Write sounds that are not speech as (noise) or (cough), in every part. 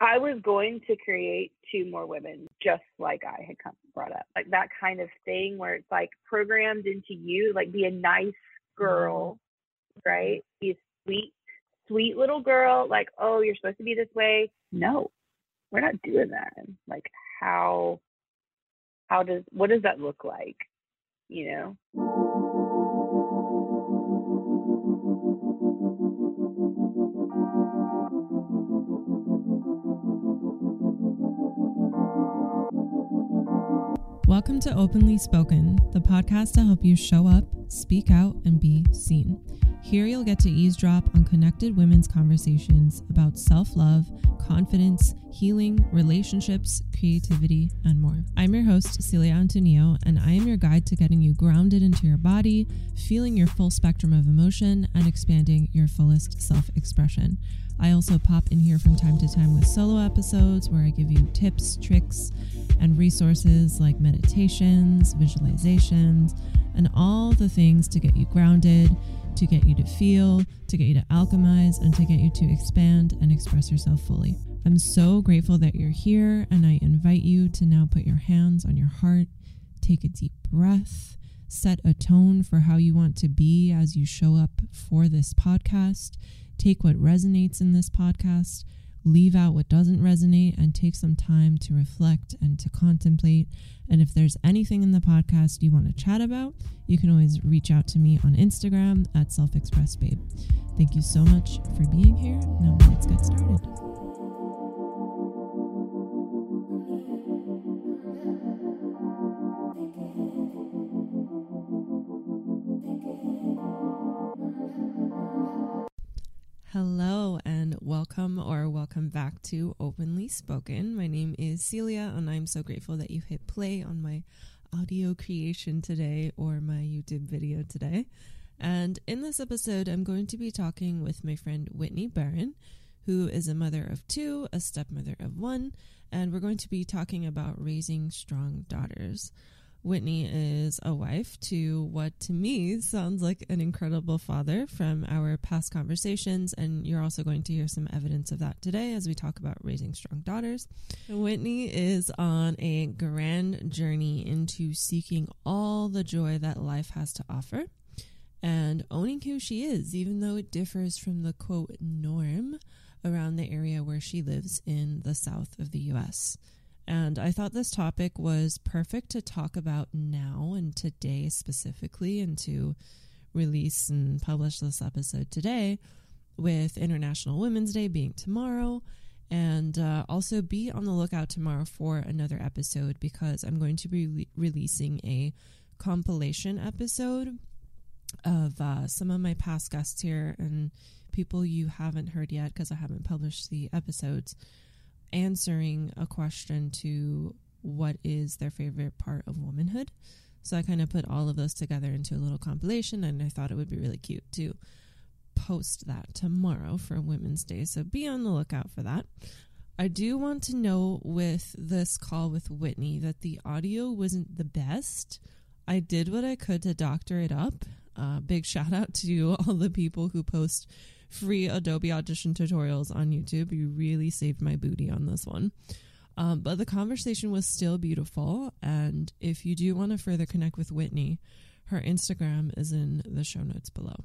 I was going to create two more women just like I had come brought up. Like that kind of thing where it's like programmed into you, like be a nice girl, mm-hmm. right? Be a sweet, sweet little girl, like, oh, you're supposed to be this way. No, we're not doing that. Like how how does what does that look like? You know? Welcome to Openly Spoken, the podcast to help you show up, speak out, and be seen. Here you'll get to eavesdrop on connected women's conversations about self love, confidence, healing, relationships, creativity, and more. I'm your host, Celia Antonio, and I am your guide to getting you grounded into your body, feeling your full spectrum of emotion, and expanding your fullest self expression. I also pop in here from time to time with solo episodes where I give you tips, tricks, and resources like meditations, visualizations, and all the things to get you grounded, to get you to feel, to get you to alchemize, and to get you to expand and express yourself fully. I'm so grateful that you're here, and I invite you to now put your hands on your heart, take a deep breath, set a tone for how you want to be as you show up for this podcast Take what resonates in this podcast, leave out what doesn't resonate, and take some time to reflect and to contemplate. And if there's anything in the podcast you want to chat about, you can always reach out to me on Instagram at Self Expressed Babe. Thank you so much for being here. Now let's get started. Hello and welcome or welcome back to Openly Spoken. My name is Celia and I'm so grateful that you hit play on my audio creation today or my YouTube video today. And in this episode, I'm going to be talking with my friend Whitney Barron, who is a mother of two, a stepmother of one, and we're going to be talking about raising strong daughters. Whitney is a wife to what to me sounds like an incredible father from our past conversations, and you're also going to hear some evidence of that today as we talk about raising strong daughters. Whitney is on a grand journey into seeking all the joy that life has to offer and owning who she is, even though it differs from the quote norm around the area where she lives in the south of the US. And I thought this topic was perfect to talk about now and today specifically, and to release and publish this episode today with International Women's Day being tomorrow. And uh, also be on the lookout tomorrow for another episode because I'm going to be re- releasing a compilation episode of uh, some of my past guests here and people you haven't heard yet because I haven't published the episodes answering a question to what is their favorite part of womanhood. So I kind of put all of those together into a little compilation, and I thought it would be really cute to post that tomorrow for Women's Day. So be on the lookout for that. I do want to know with this call with Whitney that the audio wasn't the best. I did what I could to doctor it up. Uh, big shout out to (laughs) all the people who post free Adobe Audition tutorials on YouTube. You really saved my booty on this one. Um, but the conversation was still beautiful. And if you do want to further connect with Whitney, her Instagram is in the show notes below.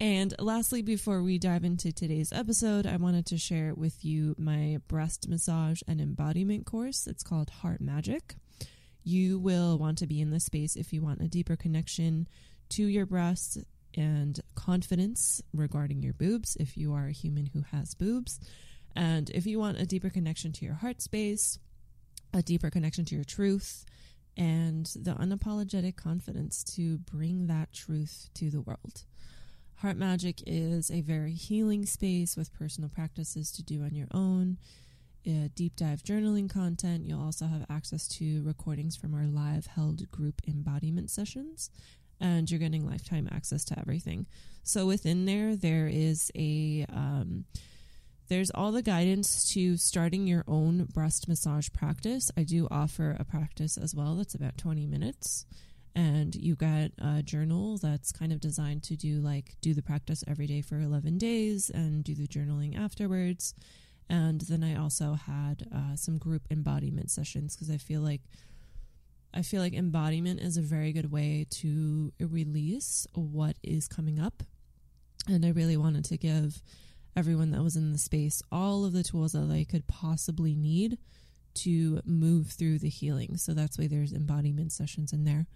And lastly, before we dive into today's episode, I wanted to share with you my breast massage and embodiment course. It's called Heart Magick. You will want to be in this space if you want a deeper connection to your breasts and confidence regarding your boobs if you are a human who has boobs. And if you want a deeper connection to your heart space, a deeper connection to your truth, and the unapologetic confidence to bring that truth to the world. Heart Magick is a very healing space with personal practices to do on your own, deep dive journaling content. You'll also have access to recordings from our live held group embodiment sessions and you're getting lifetime access to everything. So within there, there is a um, there's all the guidance to starting your own breast massage practice. I do offer a practice as well that's about 20 minutes. And you get a journal that's kind of designed to do like do the practice every day for 11 days and do the journaling afterwards. And then I also had uh, some group embodiment sessions because I feel like I feel like embodiment is a very good way to release what is coming up. And I really wanted to give everyone that was in the space all of the tools that they could possibly need to move through the healing. So that's why there's embodiment sessions in there.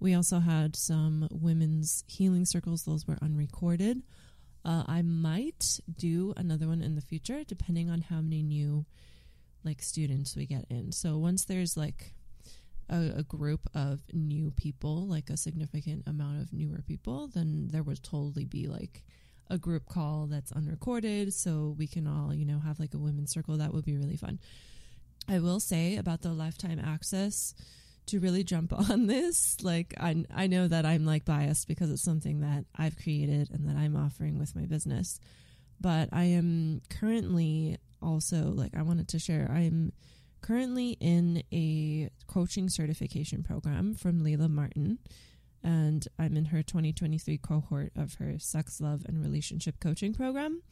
We also had some women's healing circles, those were unrecorded. Uh, I might do another one in the future, depending on how many new like students we get in. So once there's like a, a, group of new people, like a significant amount of newer people, then there would totally be like a group call that's unrecorded so we can all, you know, have like a women's circle. That would be really fun. I will say about the lifetime access to really jump (laughs) on this. Like I I know that I'm like biased because it's something that I've created and that I'm offering with my business. But I am currently also like I wanted to share I am currently in a coaching certification program from Layla Martin and I'm in her 2023 cohort of her sex, love, and relationship coaching program.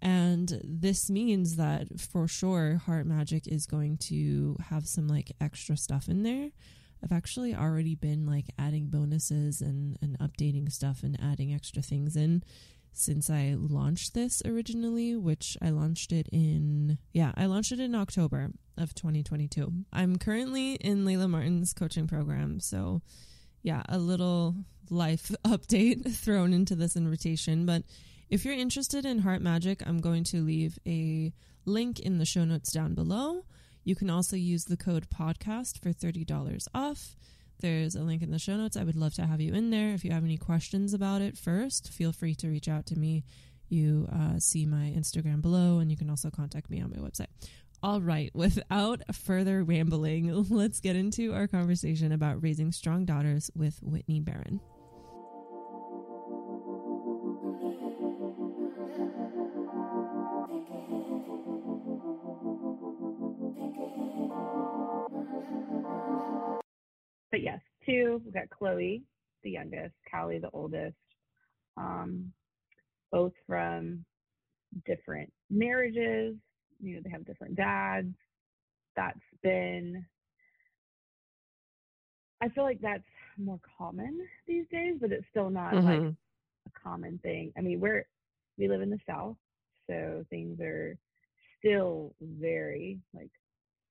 And this means that for sure, Heart Magick is going to have some like extra stuff in there. I've actually already been like adding bonuses and, and updating stuff and adding extra things in since I launched this originally, which I launched it in, yeah, I launched it in October of 2022. I'm currently in Layla Martin's coaching program. So yeah, a little life (laughs) update thrown into this invitation. But if you're interested in Heart Magick, I'm going to leave a link in the show notes down below. You can also use the code podcast for $30 off. There's a link in the show notes. I would love to have you in there. If you have any questions about it first, feel free to reach out to me. You uh, see my Instagram below, and you can also contact me on my website. All right, without further rambling, (laughs) let's get into our conversation about raising strong daughters with Whitney Barron. But yes, two. We've got Chloe, the youngest, Callie, the oldest. Um, both from different marriages, you know they have different dads that's been i feel like that's more common these days but it's still not mm-hmm. like a common thing i mean we're we live in the south so things are still very like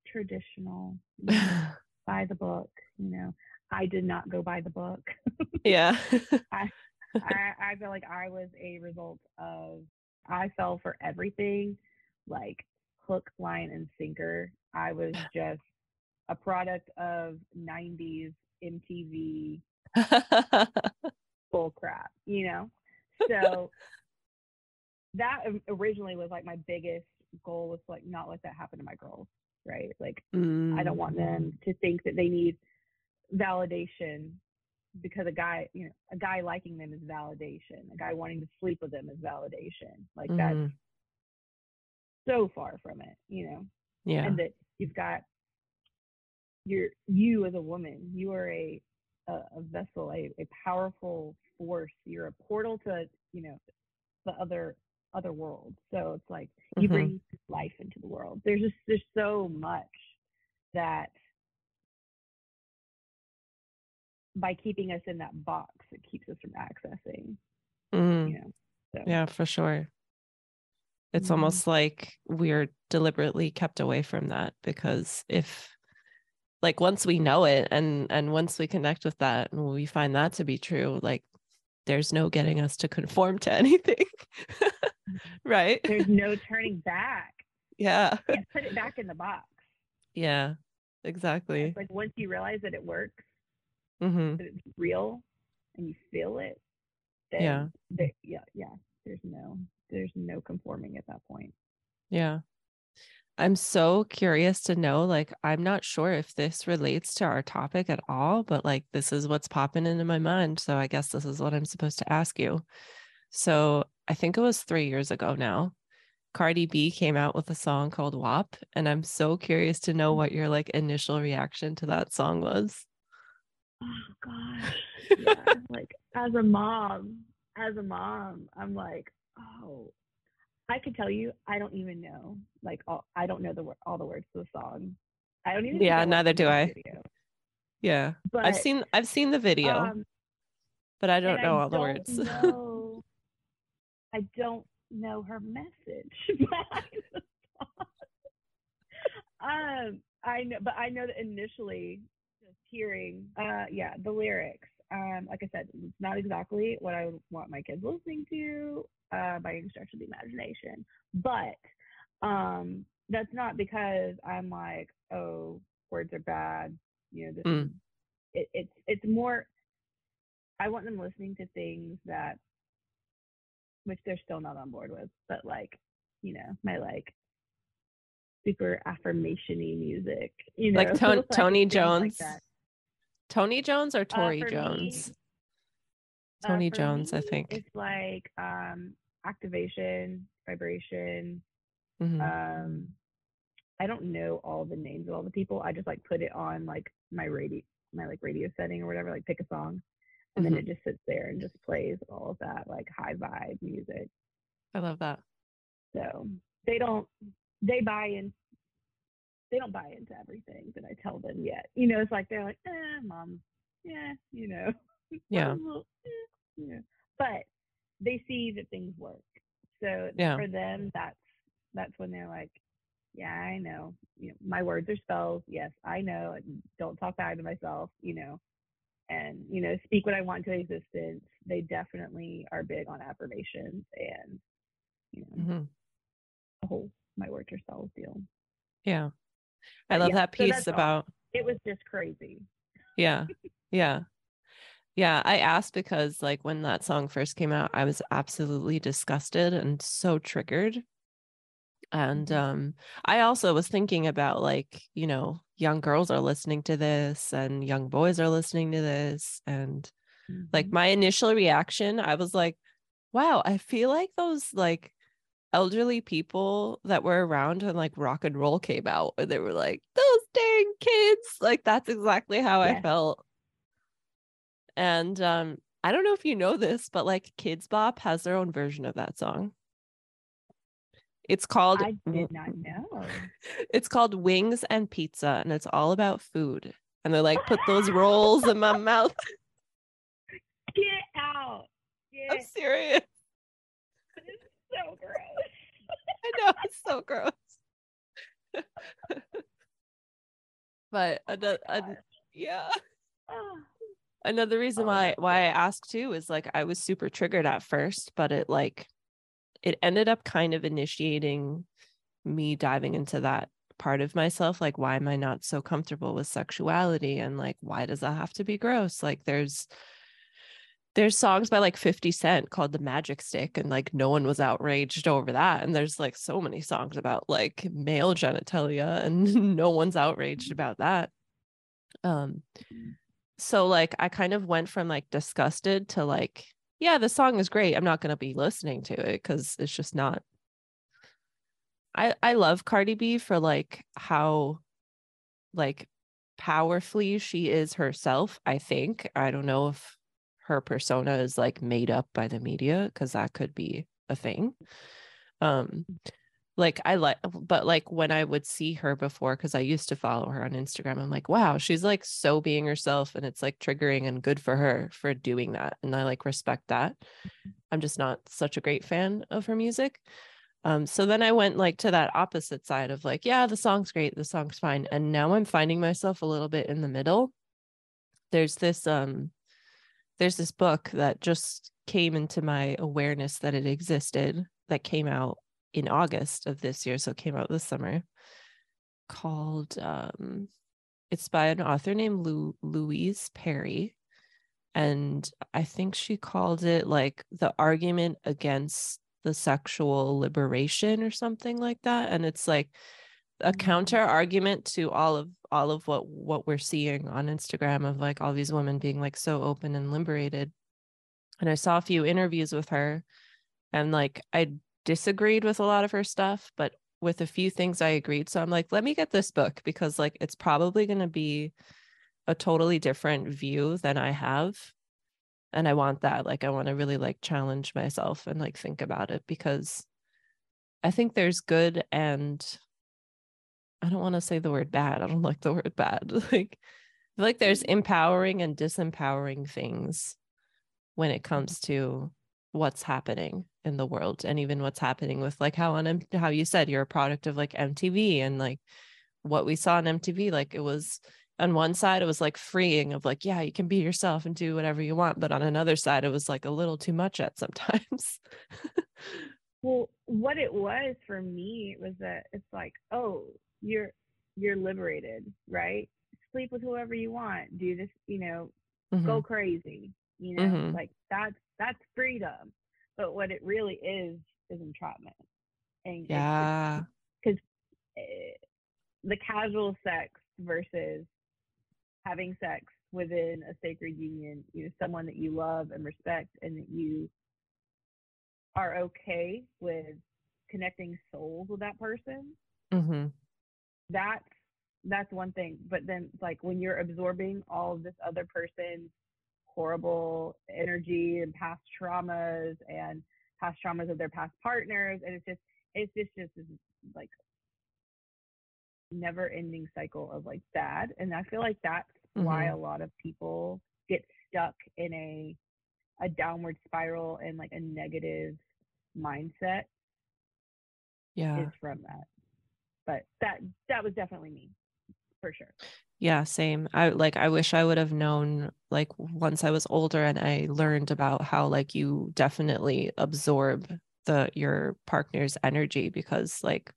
traditional (laughs) by the book you know i did not go buy the book (laughs) yeah (laughs) I, I i feel like i was a result of i fell for everything like hook, line, and sinker. I was (laughs) just a product of 90s MTV bull crap, you know? So that um, originally was like my biggest goal was like not let that happen to my girls, right? Like mm. I don't want them mm. to think that they need validation because a guy, you know, a guy liking them is validation. A guy wanting to sleep with them is validation. Like mm. that's so far from it, you know. Yeah. And that you've got you're you as a woman, you are a a, a vessel, a, a powerful force. You're a portal to, you know, the other other world. So it's like you mm-hmm. bring life into the world. There's just there's so much that by keeping us in that box, it keeps us from accessing. Mm. You know, so. Yeah, for sure. It's mm-hmm. almost like we're deliberately kept away from that because if like once we know it and and once we connect with that and we find that to be true, like there's no getting us to conform to (laughs) anything. (laughs) right? There's no turning back. Yeah. You put it back in the box. Yeah. Exactly. It's like once you realize that it works, mm-hmm. that it's real and you feel it, then yeah. There, yeah, yeah. There's no there's no conforming at that point. Yeah. I'm so curious to know like I'm not sure if this relates to our topic at all, but like this is what's popping into my mind, so I guess this is what I'm supposed to ask you. So, I think it was 3 years ago now. Cardi B came out with a song called WAP, and I'm so curious to know what your like initial reaction to that song was. Oh gosh. Yeah, (laughs) like as a mom, as a mom, I'm like, oh, I could tell you, I don't even know. Like, all, I don't know the wor- all the words to the song. I don't even. Yeah, neither do I. Video. Yeah, but I've seen I've seen the video, um, but I don't know I all the words. (laughs) know, I don't know her message. (laughs) um, I know, but I know that initially, just hearing, uh, yeah, the lyrics. Um, like I said, it's not exactly what I want my kids listening to uh, by any stretch of the imagination. But um, that's not because I'm like, oh, words are bad. You know, this mm. it, it's it's more. I want them listening to things that, which they're still not on board with, but like, you know, my like super affirmationy music. You know, (laughs) like Tony, like Tony Jones. Like Tony Jones or uh, Tori uh, Jones? Me, Tony uh, Jones, me, I think. It's like um activation, vibration. Mm-hmm. Um, I don't know all the names of all the people. I just like put it on like my radio, my like radio setting or whatever. Like pick a song, and mm-hmm. then it just sits there and just plays all of that like high vibe music. I love that. So they don't they buy in they don't buy into everything that I tell them yet. You know, it's like they're like, eh, mom, yeah, you know. (laughs) Yeah. eh, yeah. But they see that things work. So yeah. for them, that's that's when they're like, yeah, I know. You know, my words are spells. Yes, I know. Don't talk bad to myself. You know, and you know, speak what I want to existence. They definitely are big on affirmations and you know, mm-hmm. the whole my words are spells deal. Yeah, I love yeah, that piece so about. All. It was just crazy. Yeah, yeah. Yeah, I asked because like when that song first came out, I was absolutely disgusted and so triggered. And mm-hmm. um I also was thinking about like, you know, young girls are listening to this and young boys are listening to this and mm-hmm. like my initial reaction, I was like, wow, I feel like those like elderly people that were around when like rock and roll came out and they were like, those dang kids. Like that's exactly how yeah. I felt and um, I don't know if you know this, but like Kidz Bop has their own version of that song. It's called I did not know. It's called Wings and Pizza, and it's all about food. And they're like, put those rolls in my mouth. (laughs) Get out. Get I'm serious. It's so gross. I know it's so gross. (laughs) but oh a, a, yeah. Oh (sighs) another reason oh, why why I asked too is like I was super triggered at first, but it like it ended up kind of initiating me diving into that part of myself like why am I not so comfortable with sexuality and like why does that have to be gross? Like there's there's songs by like 50 Cent called The Magic Stick, and like no one was outraged over that. And there's like so many songs about like male genitalia, and (laughs) no one's outraged about that. Um, mm so like I kind of went from like disgusted to like, yeah, the song is great. I'm not gonna be listening to it because it's just not. I I love Cardi B for like how like powerfully she is herself. I think I don't know if her persona is like made up by the media because that could be a thing. Um, like I like but like when I would see her before cuz I used to follow her on Instagram I'm like wow she's like so being herself and it's like triggering and good for her for doing that and I like respect that. I'm just not such a great fan of her music. Um so then I went like to that opposite side of like yeah the song's great the song's fine and now I'm finding myself a little bit in the middle. There's this um there's this book that just came into my awareness that it existed that came out in August of this year, so it came out this summer, called um, it's by an author named Lou, Louise Perry. And I think she called it like the argument against the sexual liberation or something like that. And it's like a mm-hmm. counter argument to all of all of what what we're seeing on Instagram of like all these women being like so open and liberated. And I saw a few interviews with her and like I disagreed with a lot of her stuff, but with a few things I agreed. So I'm like, let me get this book because like it's probably going to be a totally different view than I have. And I want that. Like I want to really like challenge myself and like think about it because I think there's good and I don't want to say the word bad. I don't like the word bad. (laughs) Like like there's Mm-hmm. empowering and disempowering things when it comes to what's happening in the world and even what's happening with like how on M- how you said you're a product of like MTV and like what we saw on MTV like it was on one side it was like freeing of like yeah you can be yourself and do whatever you want but on another side it was like a little too much at sometimes (laughs) Well, what it was for me was that it's like, oh, you're you're liberated, right? Sleep with whoever you want. Do this, you know, go Mhm, crazy. You know, mhm. like that's that's freedom. But what it really is is entrapment. And yeah because the casual sex versus having sex within a sacred union, you know, someone that you love and respect and that you are okay with connecting souls with that person, hmm that's that's one thing. But then like when you're absorbing all of this other person's horrible energy and past traumas and past traumas of their past partners. And it's just it's just just this like never ending cycle of like sad and i feel like that's why Mhm. a lot of people get stuck in a a downward spiral and like a negative mindset yeah. is from that. But that that was definitely me for sure Yeah, same. I like I wish I would have known like once I was older and I learned about how like you definitely absorb the your partner's energy because like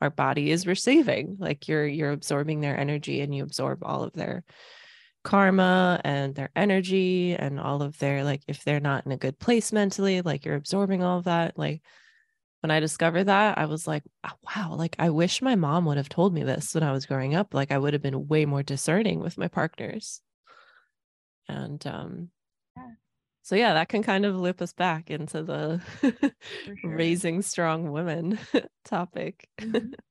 our body is receiving. Like you're you're absorbing their energy and you absorb all of their karma and their energy and all of their like if they're not in a good place mentally, like you're absorbing all of that. Like when I discovered that, I was like, "Oh, wow, like I wish my mom would have told me this when I was growing up. Like I would have been way more discerning with my partners. And um Yeah. so yeah, that can kind of loop us back into the (laughs) sure. raising strong women (laughs) topic. Mhm. (laughs)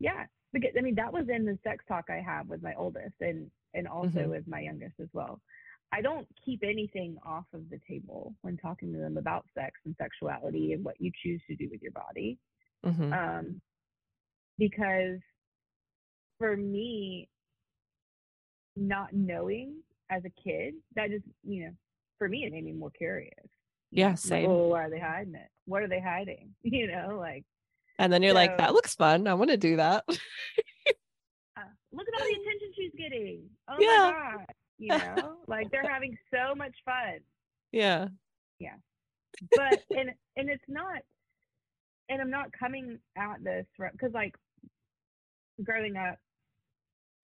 yeah because i mean that was in the sex talk i have with my oldest and and also Mhm. with my youngest as well i don't keep anything off of the table when talking to them about sex and sexuality and what you choose to do with your body Mhm. um because for me not knowing as a kid that just you know for me it made me more curious Yeah, know? Like, same. oh why are they hiding it what are they hiding (laughs) you know like And then you're like, that looks fun. I want to do that. (laughs) uh, look at all the attention she's getting. Oh Yeah. my god. You know, (laughs) like they're having so much fun. yeah. Yeah. But and and it's not and I'm not coming at this because like growing up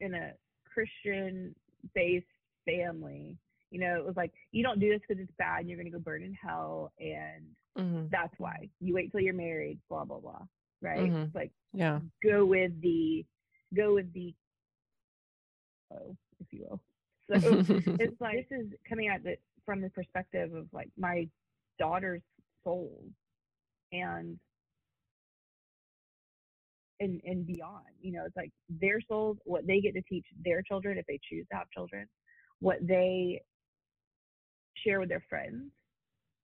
in a Christian based family, you know, it was like you don't do this because it's bad and you're gonna go burn in hell and Mhm. that's why. You wait till you're married, blah blah blah. Right? Mhm. It's like Yeah. go with the go with the oh, if you will. So (laughs) it's like this is coming at it from the perspective of like my daughter's soul and and and beyond. You know, it's like their souls, what they get to teach their children if they choose to have children, what they share with their friends,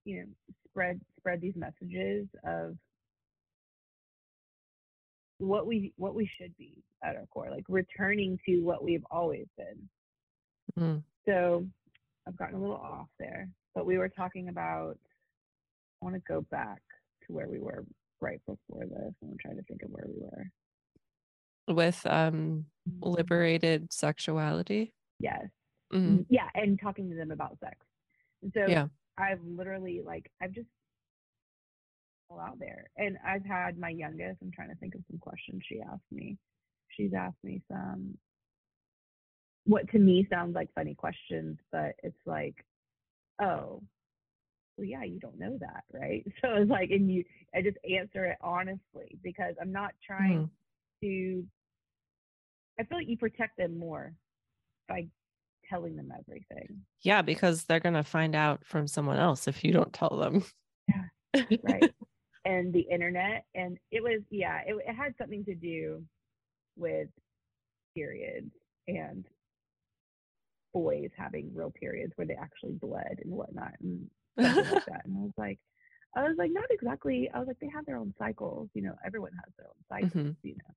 you know, spread spread these messages of what we what we should be at our core, like returning to what we've always been. Mhm. So I've gotten a little off there, but we were talking about. I want to go back to where we were right before this. I'm trying to think of where we were. With um liberated sexuality. Yes. Mhm. Yeah, and talking to them about sex. And so Yeah. I've literally like I've just all out there, and I've had my youngest. I'm trying to think of some questions she asked me. She's asked me some what to me sounds like funny questions, but it's like, oh, well, yeah, you don't know that, right? (laughs) So it's like, and you, I just answer it honestly because I'm not trying hmm. to. I feel like you protect them more by telling them everything. Yeah, because they're gonna find out from someone else if you don't tell them. Yeah. right (laughs) and the internet and it was yeah it, it had something to do with periods and boys having real periods where they actually bled and whatnot and (laughs) like that and i was like I was like, not exactly. I was like, they have their own cycles. You know, everyone has their own cycles. Mhm. You know,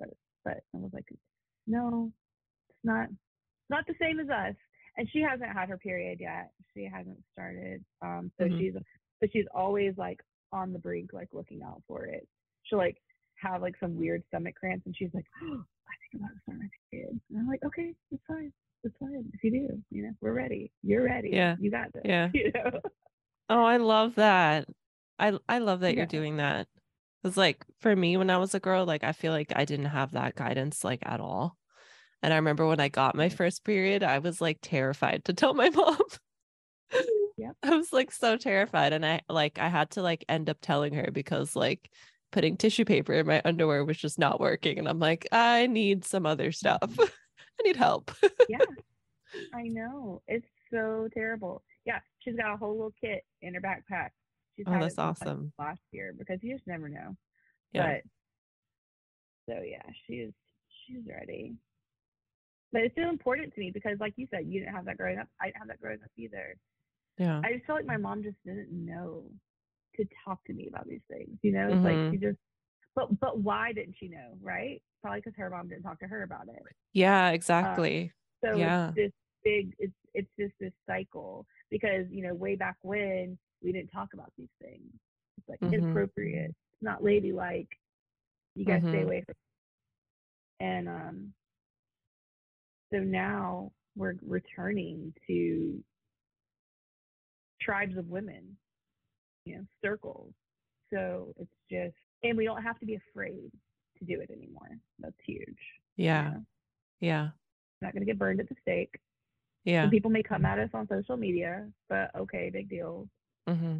but but I was like, no, it's not. Not the same as us. And she hasn't had her period yet. She hasn't started. Um, so Mhm. she's but she's always like on the brink, like looking out for it. She'll like have like some weird stomach cramps, and she's like, oh, (gasps) I think I'm about to start my period. And I'm like, okay, it's fine. It's fine. If you do, you know, we're ready. You're ready. Yeah. You got this. Yeah. (laughs) You know. Oh, I love that. I I love that you're doing that. Cause like for me when I was a girl, like I feel like I didn't have that guidance like at all. And I remember when I got my first period, I was like terrified to tell my (laughs) mom. Yep. I was like so terrified and I like I had to like end up telling her because like putting tissue paper in my underwear was just not working and I'm like I need some other stuff. I need help. (laughs) yeah, I know. It's so terrible. Yeah, she's got a whole little kit in her backpack. She's Oh, that's like, awesome. last year because you just never know. Yeah. But so yeah, she's she's ready. But it's still important to me because, like you said, you didn't have that growing up. I didn't have that growing up either. Yeah. I just felt like my mom just didn't know to talk to me about these things. You know, it's like Mhm. she just. But but why didn't she know? Right? Probably because her mom didn't talk to her about it. Yeah, exactly. So Yeah. it's this big. It's it's just this cycle because you know way back when we didn't talk about these things. It's like Mhm. inappropriate. It's not ladylike. You guys stay Mhm. away from. And um. So now we're returning to tribes of women, you know, circles. So it's just, and we don't have to be afraid to do it anymore. That's huge. Yeah. know? Yeah. Not going to get burned at the stake. Yeah. Some people may come at us on social media, but okay, big deal. hmm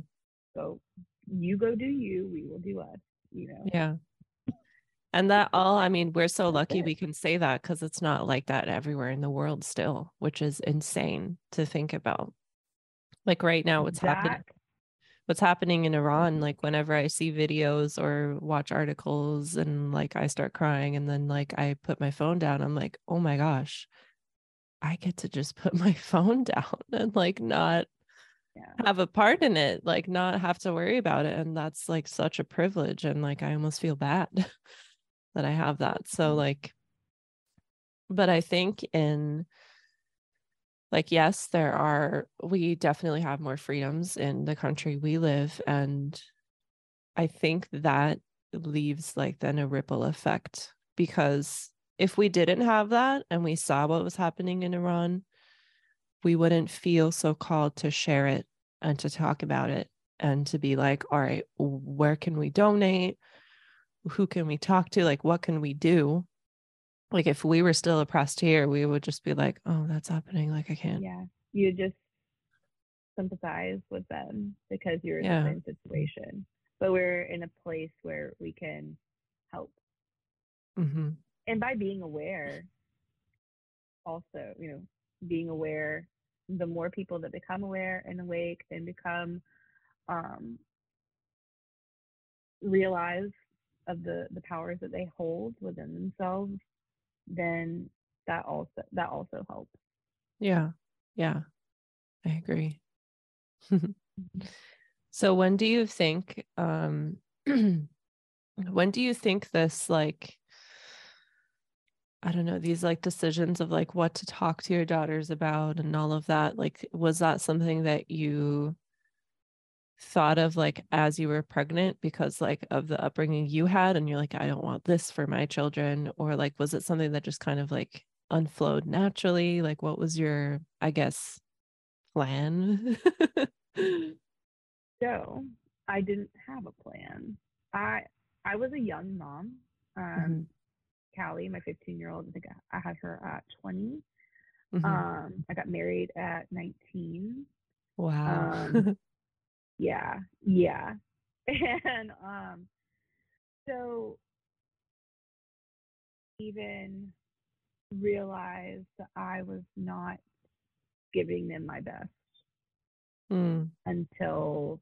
So you go do you, we will do us, you know? Yeah. And that all, I mean, we're so lucky we can say that because it's not like that everywhere in the world still, which is insane to think about. Like right now, what's happening what's happening in Iran, mm-hmm. like whenever I see videos or watch articles and like I start crying and then like I put my phone down, I'm like, oh my gosh, I get to just put (laughs) my phone down and like not Yeah. have a part in it, like not have to worry about it. And that's like such a privilege. And like I almost feel bad (laughs) that I have that. So mm-hmm. like, but I think in like, yes, there are, we definitely have more freedoms in the country we live. And I think that leaves like then a ripple effect because if we didn't have that and we saw what was happening in Iran, we wouldn't feel so called to share it and to talk about it and to be like, all right, where can we donate? Who can we talk to? Like, what can we do? Like, if we were still oppressed here, we would just be like, oh, that's happening. Like, I can't. Yeah. You just sympathize with them because you're in Yeah. the same situation. But we're in a place where we can help. hmm And by being aware, also, you know, being aware, the more people that become aware and awake and become um, realize of the the powers that they hold within themselves, then that also that also helps. Yeah. Yeah. I agree. (laughs) so, when do you think, um, (clears throat) when do you think this, like, I don't know, these like decisions of like what to talk to your daughters about and all of that, like, was that something that you thought of like as you were pregnant because like of the upbringing you had and you're like, I don't want this for my children? Or like, was it something that just kind of like unflowed naturally? Like, what was your, I guess, plan? (laughs) So I didn't have a plan. I I was a young mom. Um, Callie, my 15 year old, I think I, had her at 20. Mhm. Um, I got married at 19. wow. um, (laughs) Yeah, yeah. (laughs) And um, so even realized that I was not giving them my best Mm, until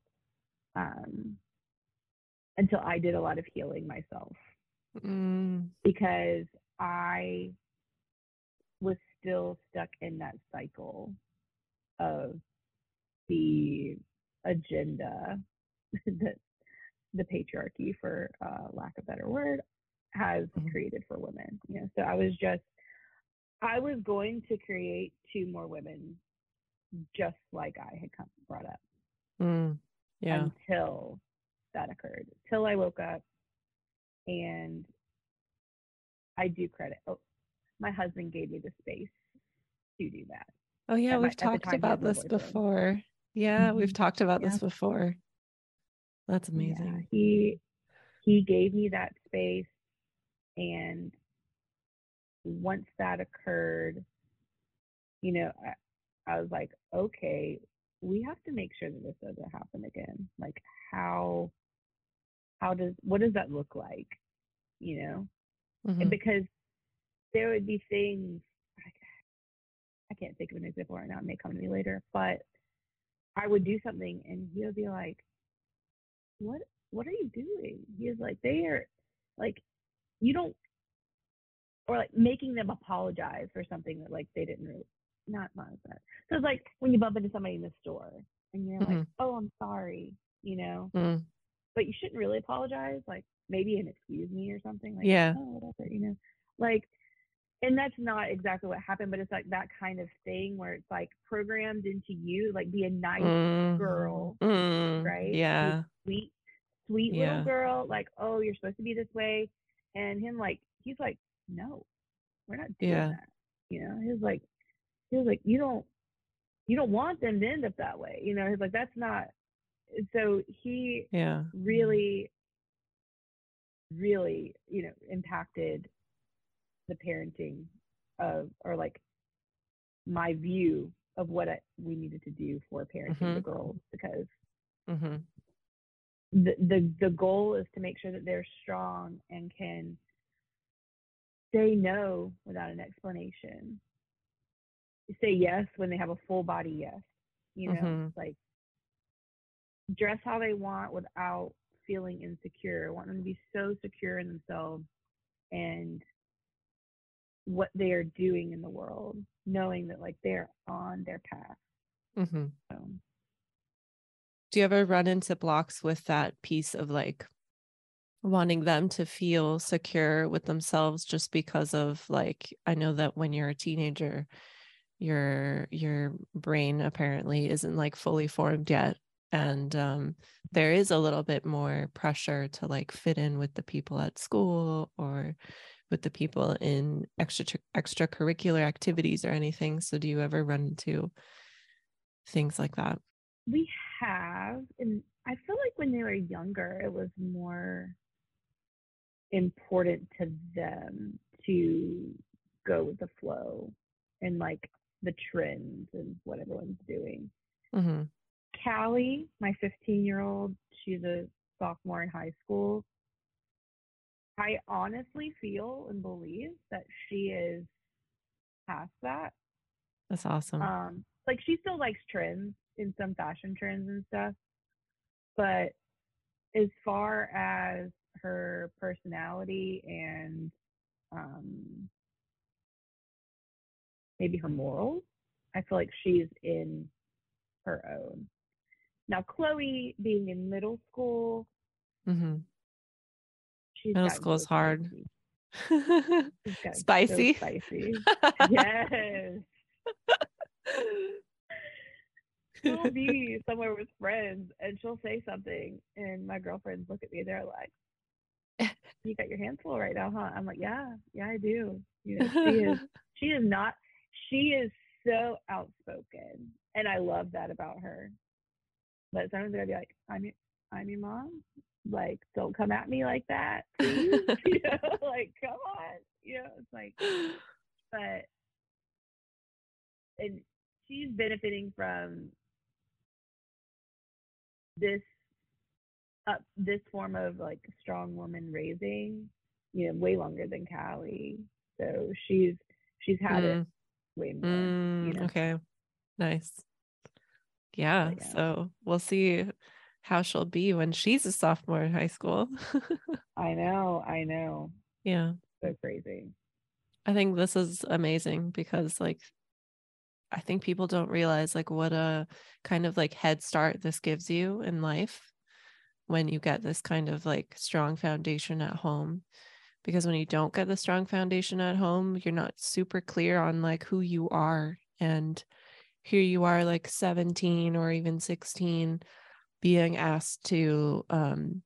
um, until I did a lot of healing myself. Mm, because I was still stuck in that cycle of the agenda (laughs) that the patriarchy, for uh, lack of a better word, has Mhm. created for women. You know, so I was just I was going to create two more women just like I had come brought up Mm, yeah. until that occurred. Till I woke up and I do credit. Oh, my husband gave me the space to do that. Oh yeah, At we've the talked about this before. Yeah, we've Mhm. talked about Yeah. this before. That's Yeah, amazing. he he gave me that space and once that occurred, you know, I, I was like, okay, we have to make sure that this doesn't happen again. Like how how does what does that look like? You know? And Mhm. because there would be things I, I can't think of an example right now, it may come to me later, but I would do something and he'll be like, What what are you doing? He was like, They are like you don't or like making them apologize for something that like they didn't really not not that. So it's like when you bump into somebody in the store and you're like, Mhm. Oh, I'm sorry, you know, Mm, but you shouldn't really apologize, like maybe an excuse me or something, like Yeah. oh whatever, you know. Like and that's not exactly what happened, but it's like that kind of thing where it's like programmed into you, like be a nice mm, girl, mm, right? Be Yeah. sweet, sweet Yeah. little girl, like, oh, you're supposed to be this way. And him like he's like, No, we're not doing Yeah. that. You know, he was like he was like, You don't you don't want them to end up that way. You know, he's like, That's not so he Yeah. really really you know impacted the parenting of or like my view of what I, we needed to do for parenting the Mhm. girls because hmm the, the the goal is to make sure that they're strong and can say no without an explanation say yes when they have a full body yes you know Mhm. like dress how they want without feeling insecure I want them to be so secure in themselves and what they are doing in the world knowing that like they're on their path. Hmm so. Do you ever run into blocks with that piece of like wanting them to feel secure with themselves just because of like I know that when you're a teenager your your brain apparently isn't like fully formed yet and um there is a little bit more pressure to like fit in with the people at school or with the people in extra extracurricular activities or anything so do you ever run into things like that? We have and i feel like when they were younger it was more important to them to go with the flow and like the trends and what everyone's doing. Hmm callie my 15 year old she's a sophomore in high school i honestly feel and believe that she is past that. That's awesome. Um like she still likes trends in some fashion trends and stuff but as far as her personality and um maybe her morals i feel like she's in her own. Now chloe being in middle school hmm she's Middle school is so hard. spicy. (laughs) So Spicy? (laughs) yes she'll (laughs) be somewhere with friends and she'll say something and my girlfriends look at me they're like you got your hands full right now huh i'm like yeah yeah i do you know she is she is not she is so outspoken and i love that about her but sometimes i'll be like i'm i'm your mom like don't come at me like that (laughs) please (laughs) you know like come on you know it's like but and she's benefiting from this uh, this form of like strong woman raising, you know, way longer than Callie. So she's she's had it Mm, way more. mm, you know. okay nice yeah, yeah. so we'll see how she'll be when she's a sophomore in high school (laughs) I know, I know. yeah So crazy. I think this is amazing because like I think people don't realize like what a kind of like head start this gives you in life when you get this kind of like strong foundation at home because when you don't get the strong foundation at home you're not super clear on like who you are and here you are like 17 or even 16 being asked to um,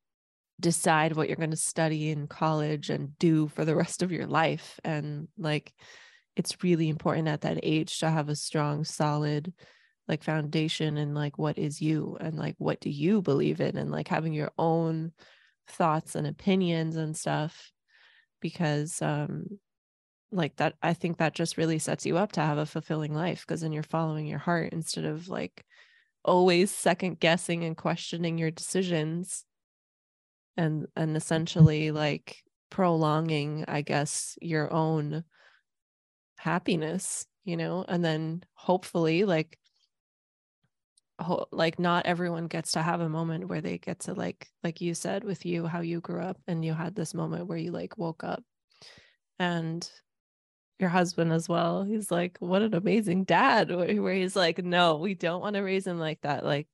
decide what you're going to study in college and do for the rest of your life and like it's really important at that age to have a strong solid like foundation and like what is you and like what do you believe in and like having your own thoughts and opinions and stuff because um like that i think that just really sets you up to have a fulfilling life because then you're following your heart instead of like always second guessing and questioning your decisions and and mm-hmm. essentially like prolonging i guess your own happiness you know? And then hopefully like ho- like not everyone gets to have a moment where they get to like like you said with you how you grew up and you had this moment where you like woke up. And your husband as well. He's like what an amazing dad where he's like no we don't want to raise him like that. Like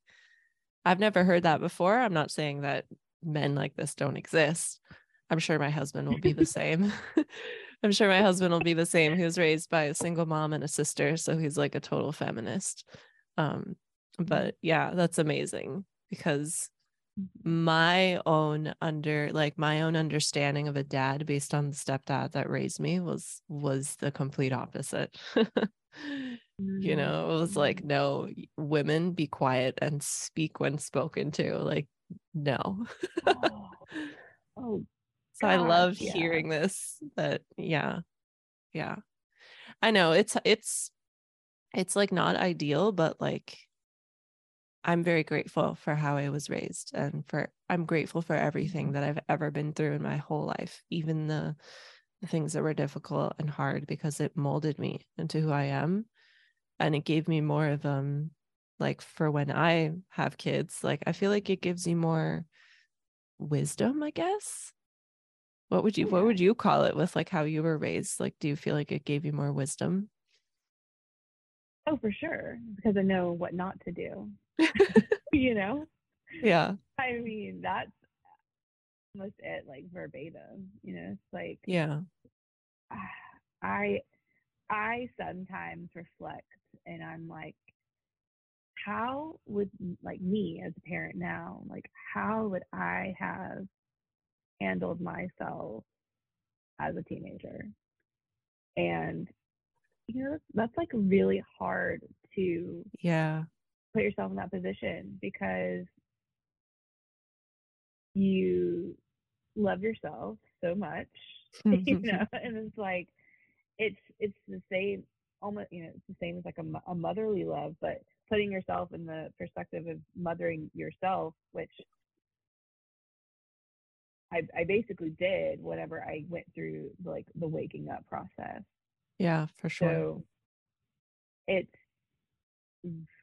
i've never heard that before. I'm not saying that men like this don't exist. I'm sure my husband will be the (laughs) same. (laughs) I'm sure my husband will be the same he was raised by a single mom and a sister so he's like a total feminist. Um but yeah that's amazing because. My own under like my own understanding of a dad based on the stepdad that raised me was was the complete opposite. (laughs) You mm. know it was like no women be quiet and speak when spoken to like no. Oh, oh so i love yeah. hearing this that yeah yeah. I know it's it's it's like not ideal but like I'm very grateful for how I was raised and for I'm grateful for everything that I've ever been through in my whole life, even the, the things that were difficult and hard because it molded me into who I am and it gave me more of um like for when I have kids, like I feel like it gives you more wisdom, I guess. What would you what would you call it with like how you were raised? Like do you feel like it gave you more wisdom? Oh, for sure, because I know what not to do. (laughs) you know, Yeah. I mean that's almost it, like verbatim. You know, it's like Yeah. (sighs) I I sometimes reflect and I'm like, how would like me as a parent now, like how would I have handled myself as a teenager? And you know, that's like really hard to Yeah. Put yourself in that position because you love yourself so much, (laughs) you mm-hmm. know, and it's like it's it's the same almost you know it's the same as like a, a motherly love, but putting yourself in the perspective of mothering yourself, which I I basically did whenever I went through like the waking up process. yeah, for sure. So it's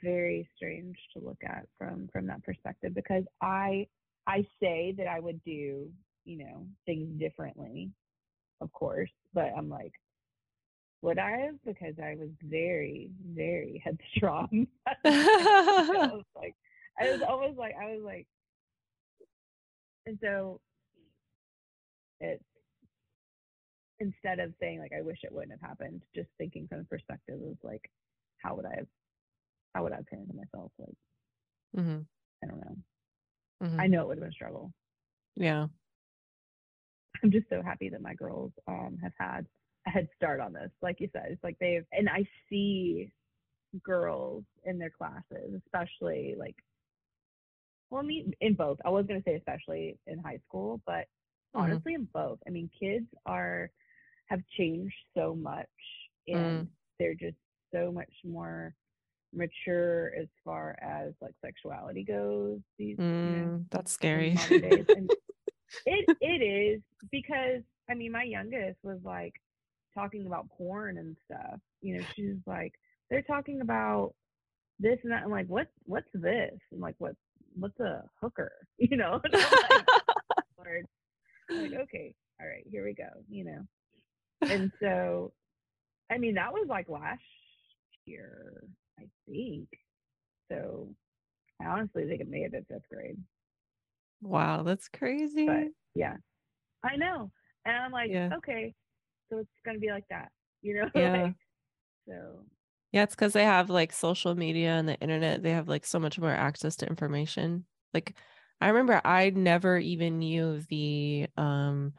very strange to look at from from that perspective because I I say that I would do, you know, things differently, of course, but I'm like, would I have? Because I was very, very (laughs) headstrong. (laughs) I was like, I was almost like, I was like, and so it's instead of saying like I wish it wouldn't have happened, just thinking from the perspective of like, how would I have, how would I have parented myself? Like, hmm I don't know. hmm I know it would have been a struggle. Yeah. I'm just so happy that my girls um, have had a head start on this. Like you said, it's like they've, and I see girls in their classes, especially like, well, I mean, in both. I was going to say especially in high school, but Mhm. honestly, in both. I mean, kids are, have changed so much and they're just so much more mature as far as like sexuality goes. These, you know, Mm, that's scary. (laughs) And it it is because I mean my youngest was like talking about porn and stuff. You know, she's like they're talking about this and that. I'm like, what what's this? I'm like, what what's a hooker? (laughs) You know? And like, (laughs) like, okay, all right, here we go. You know. And so I mean that was like last year, I think. So I honestly think it may have been fifth grade. Wow, that's crazy. But yeah, I know. And I'm like, Yeah. okay, so it's gonna be like that, you know? (laughs) Yeah. like, so Yeah, it's because they have like social media and the internet. They have like so much more access to information. Like I remember I never even knew the um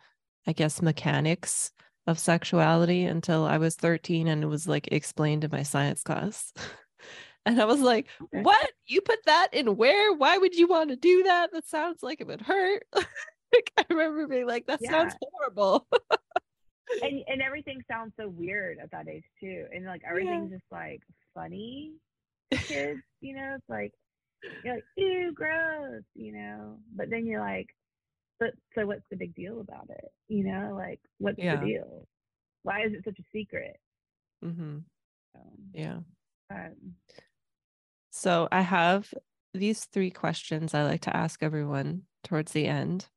I guess mechanics of sexuality until I was 13 and it was like explained in my science class. (laughs) And I was like, what? You put that in where? Why would you want to do that? That sounds like it would hurt. (laughs) like I remember being like, that sounds horrible. (laughs) and and everything sounds so weird at that age too. And like everything's just like funny kids, you know, it's like you're like, ew, gross, you know. But then you're like, but so what's the big deal about it? You know, like what's Yeah. the deal? Why is it such a secret? hmm Um, Yeah. um, So I have these three questions I like to ask everyone towards the end.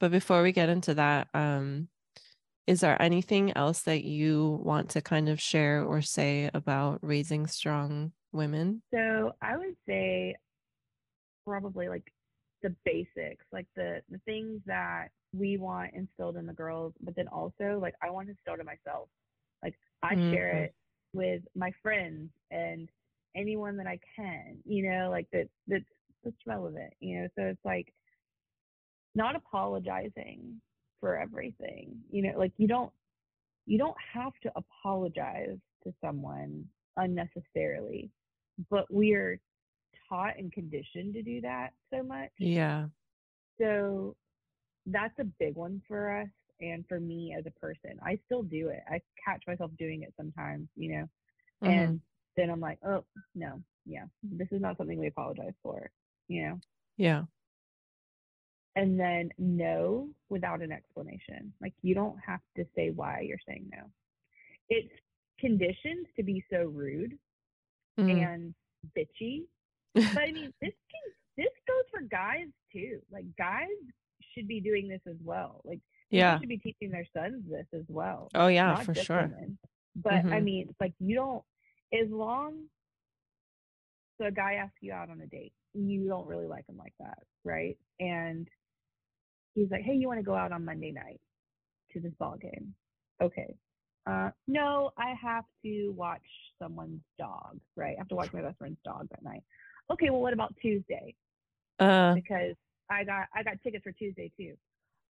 But before we get into that, um, is there anything else that you want to kind of share or say about raising strong women? So I would say probably like the basics, like the the things that we want instilled in the girls, but then also like I want to instill in myself. Like I share Mhm. it with my friends and anyone that I can, you know, like that that's that's relevant, you know. So it's like not apologizing for everything. You know, like you don't you don't have to apologize to someone unnecessarily, but we are taught and conditioned to do that so much. Yeah. So that's a big one for us and for me as a person. I still do it. I catch myself doing it sometimes, you know. Mhm. And then I'm like, "Oh, no. Yeah. This is not something we apologize for." You know. Yeah. And then no without an explanation. Like you don't have to say why you're saying no. It's conditioned to be so rude Mhm. and bitchy (laughs) but I mean, this can this goes for guys too. Like guys should be doing this as well. Like yeah. should be teaching their sons this as well. Oh, yeah, not for sure. women. But I Mhm. mean, like you don't as long so a guy asks you out on a date, you don't really like him like that, right? And he's like, Hey, you want to go out on Monday night to this ball game? Okay. Uh, no, I have to watch someone's dog, right? I have to watch my best friend's dog that night. Okay, well, what about Tuesday? Uh, Because I got I got tickets for Tuesday too.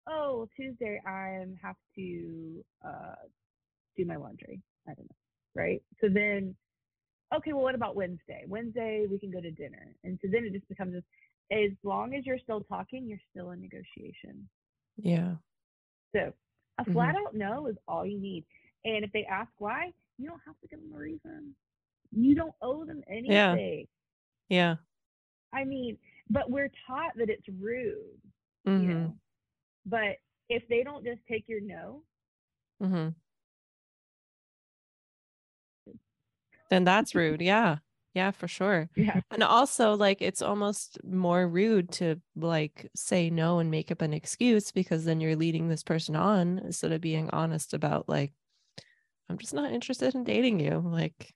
Oh, well, Tuesday I have to uh, do my laundry. I don't know, right? So then, okay, well, what about Wednesday? Wednesday we can go to dinner, and so then it just becomes. As long as you're still talking, you're still in negotiation. yeah. So a Mhm. flat out no is all you need. And if they ask why, you don't have to give them a reason. You don't owe them anything. Yeah. yeah. I mean, but we're taught that it's rude, you hmm know. But if they don't just take your no, hmm Then that's rude. Yeah. Yeah, for sure. yeah, And also, like, it's almost more rude to like say no and make up an excuse because then you're leading this person on instead of being honest about, like, I'm just not interested in dating you. Like,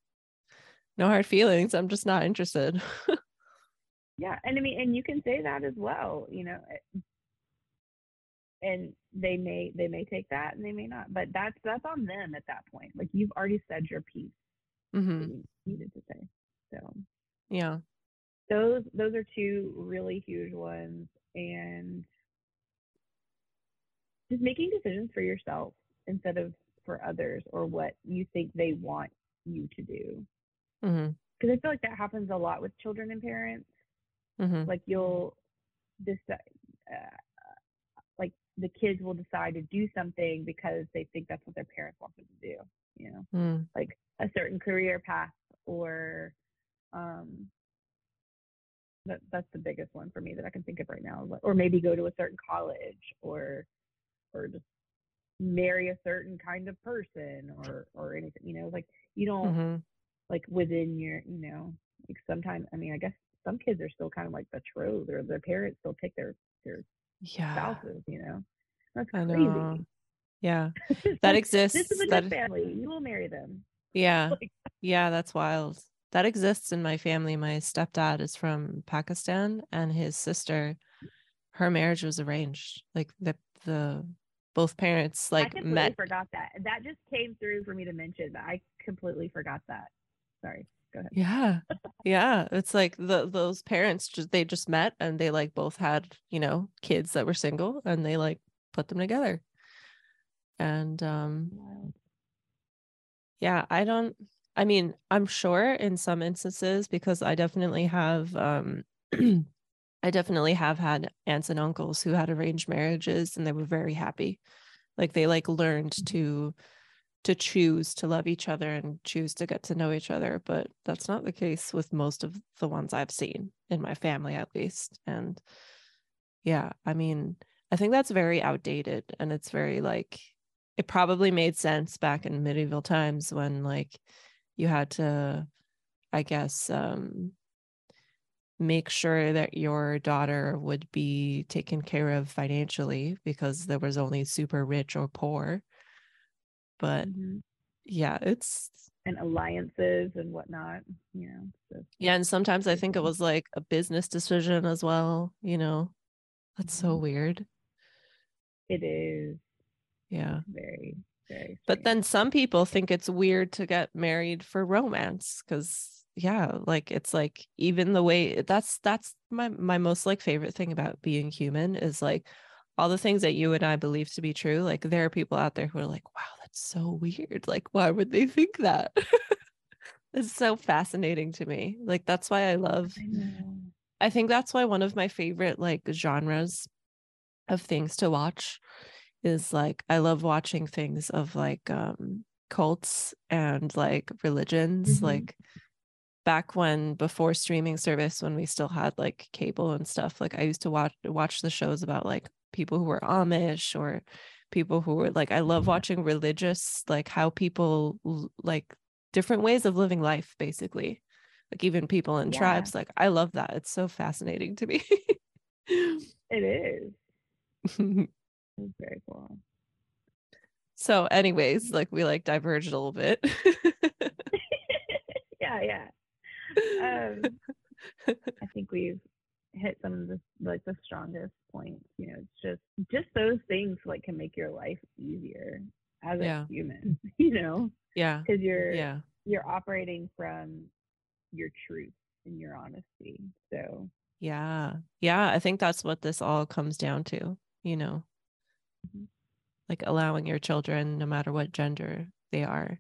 no hard feelings. I'm just not interested. (laughs) yeah, and I mean, and you can say that as well, you know. eh, And they may they may take that and they may not, but that's that's on them at that point. Like you've already said your piece hmm that you needed to say. So. Yeah. those those are two really huge ones and just making decisions for yourself instead of for others or what you think they want you to do. Because i feel like that happens a lot with children and parents. Hmm like you'll decide uh, like the kids will decide to do something because they think that's what their parents want them to do you know mm like a certain career path or um that that's the biggest one for me that I can think of right now or maybe go to a certain college or or just marry a certain kind of person or or anything you know like you don't hmm like within your you know like sometimes I mean I guess some kids are still kind of like betrothed or their parents still pick their their Yeah. spouses you know that's crazy know. Yeah. (laughs) That exists. this is a That good family you will marry them (laughs) Yeah. Like, Yeah, that's wild. That exists in my family. My stepdad is from Pakistan and his sister, her marriage was arranged. Like the the both parents I like completely met forgot that. That just came through for me to mention. But I completely forgot that. Sorry. Go ahead. Yeah. (laughs) Yeah. It's like the those parents just they just met and they like both had, you know, kids that were single and they like put them together. And um yeah, I don't I mean, I'm sure in some instances because I definitely have um (clears throat) I definitely have had aunts and uncles who had arranged marriages and they were very happy. Like they like learned to to choose to love each other and choose to get to know each other, but that's not the case with most of the ones I've seen in my family at least. And yeah, I mean, I think that's very outdated and it's very like it probably made sense back in medieval times when like you had to I guess um make sure that your daughter would be taken care of financially because there was only super rich or poor. But Mhm. yeah, it's And alliances and whatnot. You know. So yeah, and sometimes I think it was like a business decision as well, you know. That's so Mhm. weird. it is Yeah. very, very. But strange. then some people think it's weird to get married for romance because yeah, like it's like even the way that's that's my my most like favorite thing about being human is like all the things that you and I believe to be true. Like there are people out there who are like, wow, that's so weird. Like why would they think that? (laughs) it's so fascinating to me. Like that's why I love I. I think that's why one of my favorite like genres of things to watch is like I love watching things of like um cults and like religions Mhm. like back when before streaming service when we still had like cable and stuff like I used to watch watch the shows about like people who were Amish or people who were like I love watching religious like how people like different ways of living life basically like even people in Yeah. tribes like I love that it's so fascinating to me It is. (laughs) It's very cool. so anyways like we like diverged a little bit (laughs) yeah, yeah. Um, I think we've hit some of the like the strongest points. You know, it's just just those things like can make your life easier as Yeah. a human. (laughs) You know, yeah because you're yeah you're operating from your truth and your honesty. So yeah yeah i think that's what this all comes down to you know. Like allowing your children no matter what gender they are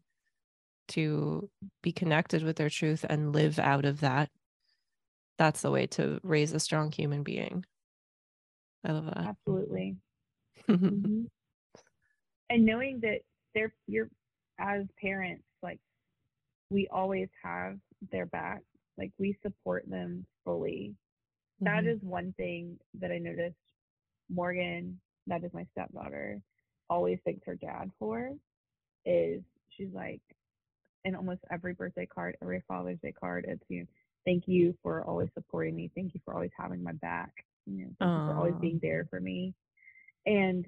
to be connected with their truth and live out of that. That's the way to raise a strong human being. I love that. Absolutely. (laughs) Mhm. and knowing that they're you're as parents like we always have their back. Like we support them fully. That Mhm. is one thing that I noticed Morgan, that is my stepdaughter, always thanks her dad for is she's like in almost every birthday card, every Father's Day card, it's you know, thank you for always supporting me. Thank you for always having my back. You know, thank you for always being there for me. And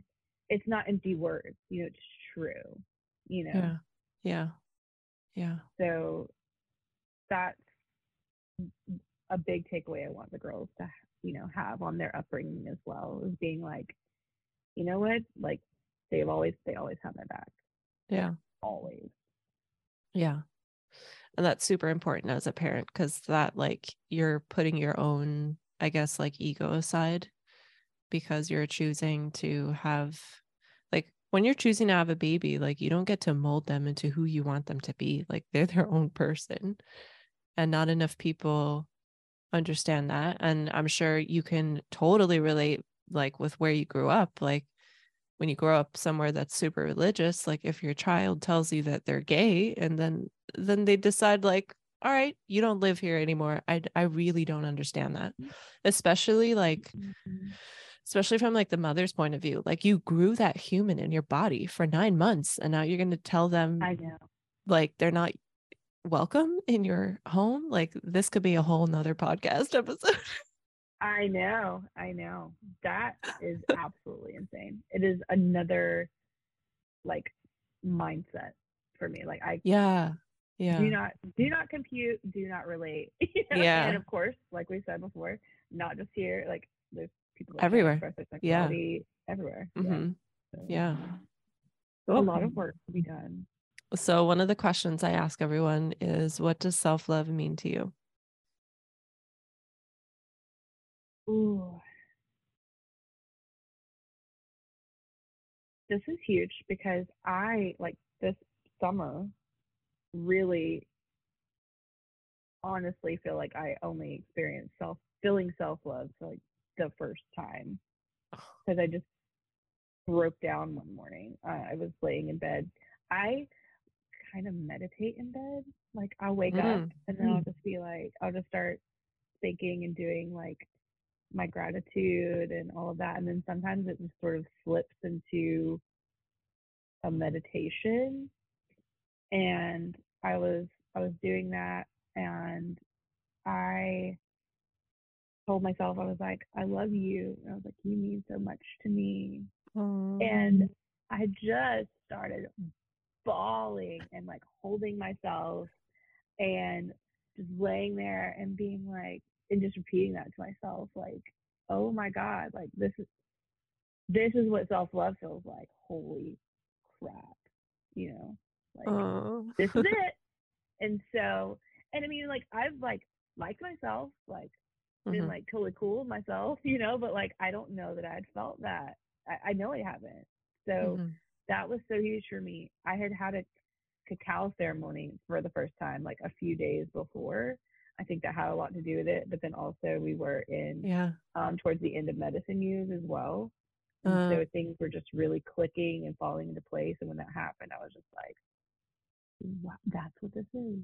it's not empty words, you know, it's true. You know. yeah yeah yeah So that's a big takeaway I want the girls to, you know, have on their upbringing as well, is being like, you know what, like they've always they always have my back, yeah always. Yeah. And that's super important as a parent because that, like, you're putting your own, I guess, like ego aside because you're choosing to have, like, when you're choosing to have a baby, like, you don't get to mold them into who you want them to be. Like, they're (laughs) their own person. And not enough people understand that. And I'm sure you can totally relate, like, with where you grew up. Like, when you grow up somewhere that's super religious like if your child tells you that they're gay and then then they decide like all right you don't live here anymore i i really don't understand that especially like Mhm. especially from like the mother's point of view like you grew that human in your body for 9 months and now you're going to tell them I know. like they're not welcome in your home like this could be a whole nother podcast (laughs) episode I know. I know. That (laughs) is absolutely insane. It is another like mindset for me. Like I yeah yeah do not do not compute, do not relate. (laughs) You know? Yeah. And of course, like we said before, not just here, like there's people everywhere. express their sexuality yeah. everywhere. Mm-hmm. So, yeah. So a lot of work to be done. So one of the questions I ask everyone is what does self-love mean to you? Ooh. This is huge because I like this summer really honestly feel like I only experienced self feeling self love for like the first time (sighs) because I just broke down one morning. Uh, I was laying in bed. I kind of meditate in bed. Like I'll wake mm. up and then I'll just be like, I'll just start thinking and doing like my gratitude and all of that. And then sometimes it just sort of slips into a meditation. And I was I was doing that and I told myself I was like, I love you. And I was like, you mean so much to me. Aww. And I just started bawling and like holding myself and just laying there and being like and just repeating that to myself like oh my god like this is this is what self-love feels like holy crap you know like oh. this is it (laughs) and so and i mean like i've like liked myself like been mm-hmm. like totally cool with myself (laughs) you know but like i don't know that i'd felt that i, I know i haven't so mm-hmm. that was so huge for me i had had a cacao ceremony for the first time like a few days before I think that had a lot to do with it. But then also we were in yeah um, towards the end of medicine use as well. Uh, so things were just really clicking and falling into place. And when that happened, I was just like, wow, that's what this is.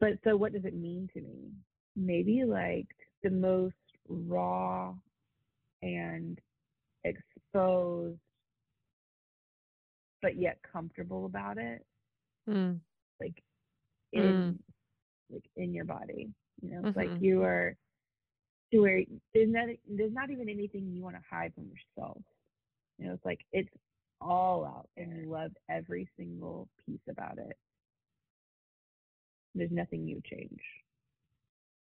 But so what does it mean to me? Maybe like the most raw and exposed, but yet comfortable about it. Mm. Like in mm like in your body. You know, it's mm-hmm. like you are to where there's not there's not even anything you want to hide from yourself. You know, it's like it's all out and you love every single piece about it. There's nothing you change.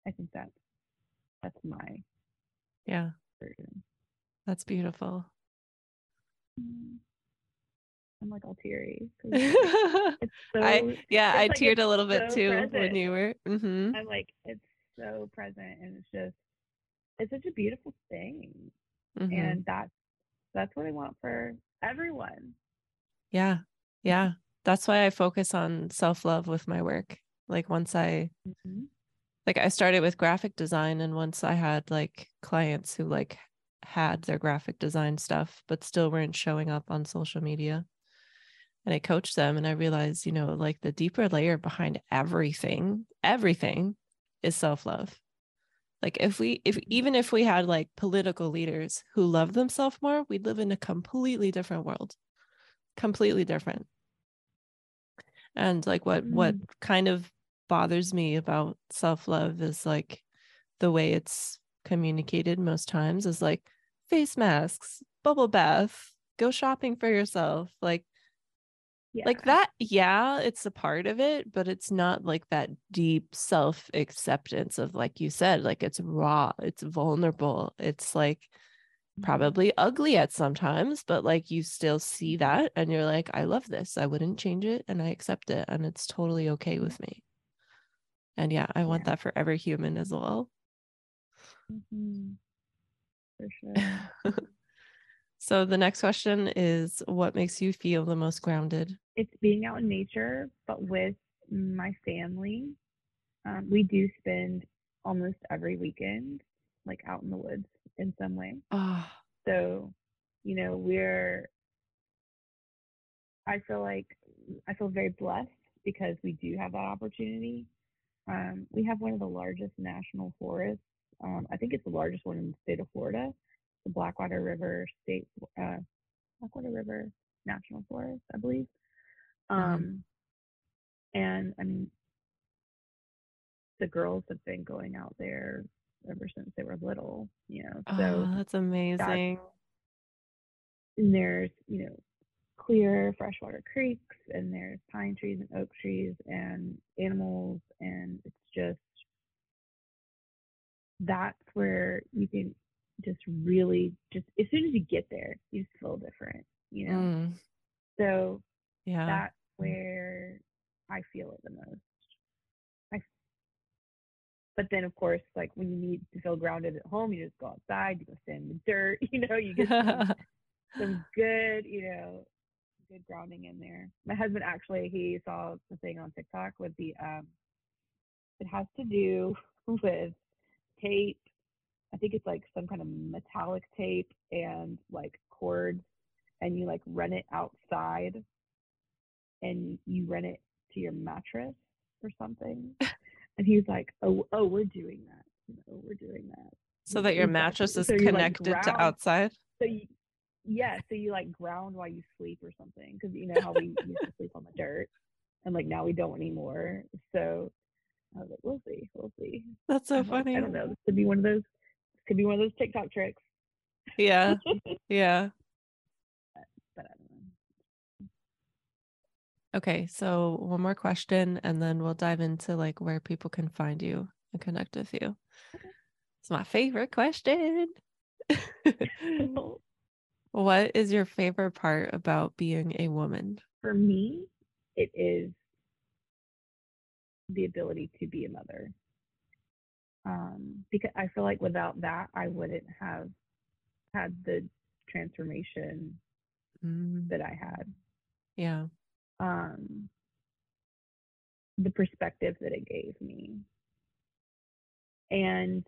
I think that's that's my yeah version. That's beautiful. Mm-hmm. I'm like all teary. (laughs) So, I yeah, I like teared a little bit so too present. when you were. Mm-hmm. I'm like it's so present, and it's just it's such a beautiful thing, mm-hmm. and that's that's what I want for everyone. Yeah, yeah. That's why I focus on self love with my work. Like once I mm-hmm. like I started with graphic design, and once I had like clients who like had their graphic design stuff but still weren't showing up on social media and I coached them and I realized, you know, like the deeper layer behind everything, everything is self-love. Like if we if mm-hmm. even if we had like political leaders who love themselves more, we'd live in a completely different world. Completely different. And like what mm. what kind of bothers me about self-love is like the way it's communicated most times is like face masks, bubble bath, go shopping for yourself. Like yeah. like that yeah it's a part of it but it's not like that deep self acceptance of like you said like it's raw it's vulnerable it's like mm-hmm. probably ugly at sometimes but like you still see that and you're like i love this i wouldn't change it and i accept it and it's totally okay with me and yeah i want yeah. that for every human as well mm-hmm. for sure (laughs) So the next question is what makes you feel the most grounded? It's being out in nature, but with my family. Um, we do spend almost every weekend like out in the woods in some way. Oh. So, you know, we're I feel like I feel very blessed because we do have that opportunity. Um, we have one of the largest national forests. Um, I think it's the largest one in the state of Florida the Blackwater River State uh, Blackwater River National Forest, I believe. Mm-hmm. Um, mm-hmm. And I mean, the girls have been going out there ever since they were little, you know. So oh, that's amazing. That's, and there's, you know, clear freshwater creeks and there's pine trees and oak trees and animals and it's just that's where you can just really just as soon as you get there, you just feel different, you know. Mm, So yeah. that's where I feel it the most. I, but then of course, like when you need to feel grounded at home, you just go outside, you go stand in the dirt, (laughs) you know, you get some, (laughs) some good, you know, good grounding in there. My husband actually he saw the thing on TikTok with the um it has to do (laughs) with tape. I think it's like some kind of metallic tape and like cords and you like run it outside and you run it to your mattress or something. (laughs) And he's like, "Oh, oh, we're doing that. You know, we're doing that." so that your mattress is So you're, like, connected to outside. So you, yeah, so you like ground while you sleep or something because you know how we used to sleep on the dirt, and like now we don't anymore. So I was like, we'll see, we'll see. That's so I'm like, funny. I don't know. This could be one of those. This could be one of those TikTok tricks, Yeah. (laughs) Yeah. but I don't know. Okay, so one more question and then we'll dive into like where people can find you and connect with you. It's my favorite question. (laughs) what is your favorite part about being a woman? For me, it is the ability to be a mother. Um, because I feel like without that, I wouldn't have had the transformation Mm, that I had. yeah. Um, the perspective that it gave me. And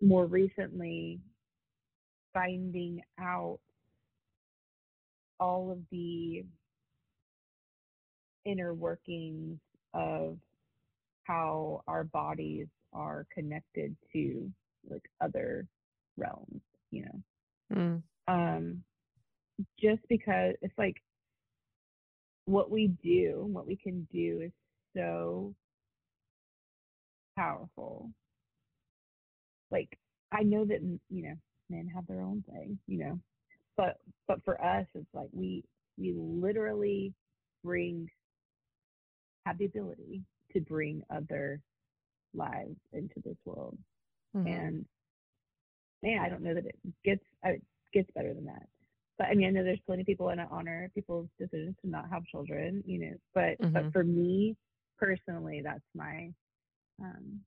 more recently, finding out all of the inner workings of how our bodies are connected to like other realms, you know Mm, um, just because it's like what we do, what we can do is so powerful. Like I know that you know men have their own thing, you know, but but for us, it's like we we literally bring have the ability to bring other lives into this world mhm. and man, I don't know that it gets uh, it gets better than that. But I mean, I know there's plenty of people, and I honor people's decisions to not have children, you know. But Mhm. but for me personally, that's my um,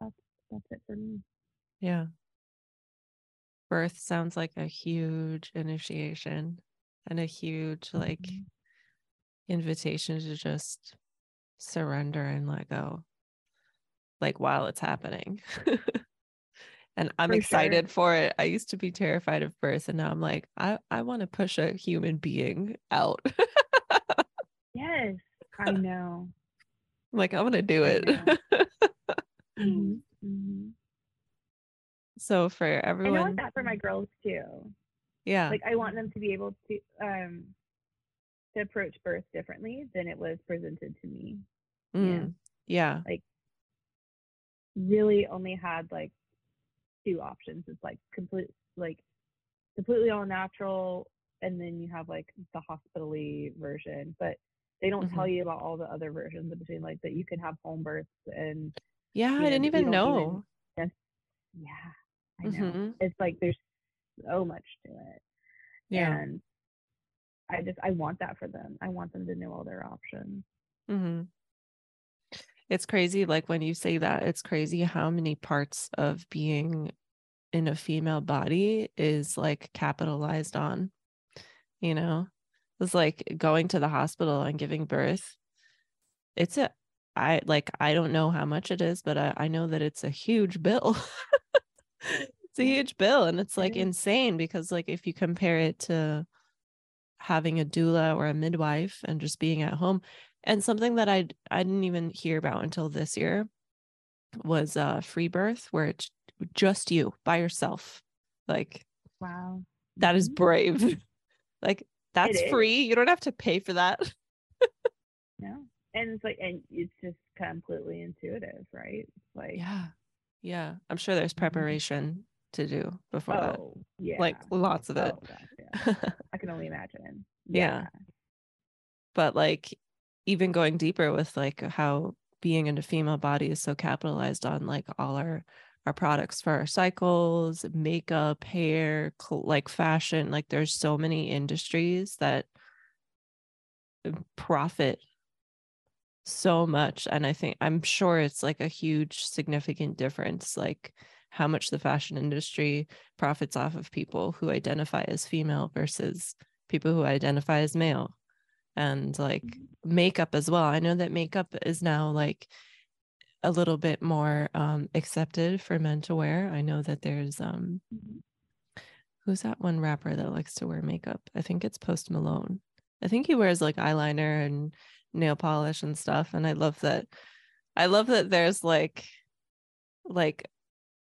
that's that's it for me. Yeah. Birth sounds like a huge initiation and a huge like Mhm. invitation to just surrender and let go. Like while it's happening. (laughs) and I'm For sure. excited for it. I used to be terrified of birth and now I'm like, I, I want to push a human being out. Yes, I (laughs) know. I'm like, I'm gonna do it. (laughs) Mhm, mhm. so for And I everyone, want that for my girls too. yeah. Like I want them to be able to um to approach birth differently than it was presented to me. Mm, yeah. Yeah, like really only had like two options. It's like complete like completely all natural and then you have like the hospitally version. But they don't tell you about all the other versions in between, like that you can have home births and Yeah, you I know, didn't even know. even- yeah, I know. Mhm. It's like there's so much to it. Yeah. And I just I want that for them. I want them to know all their options. hmm It's crazy. Like when you say that, it's crazy how many parts of being in a female body is like capitalized on. You know, it's like going to the hospital and giving birth. It's a, I like, I don't know how much it is, but I, I know that it's a huge bill. (laughs) it's a huge bill. And it's like insane because, like, if you compare it to having a doula or a midwife and just being at home, and something that I I didn't even hear about until this year was uh free birth where it's just you by yourself. Like Wow. that is Mhm. brave. (laughs) like that's free. You don't have to pay for that. (laughs) No. And it's like and it's just completely intuitive, right? Like Yeah. Yeah. I'm sure there's Mhm. preparation to do before that. oh yeah. Like lots of it. Oh gosh, yeah. (laughs) I can only imagine. Yeah. but like even going deeper with like how being in a female body is so capitalized on like all our our products for our cycles, makeup, hair, like fashion. Like there's so many industries that profit so much. And I think I'm sure it's like a huge, significant difference, like how much the fashion industry profits off of people who identify as female versus people who identify as male. And like mm-hmm. makeup as well. I know that makeup is now like a little bit more um, accepted for men to wear. I know that there's um, mm-hmm. who's that one rapper that likes to wear makeup? I think it's Post Malone. I think he wears like eyeliner and nail polish and stuff. And I love that. I love that there's like, like,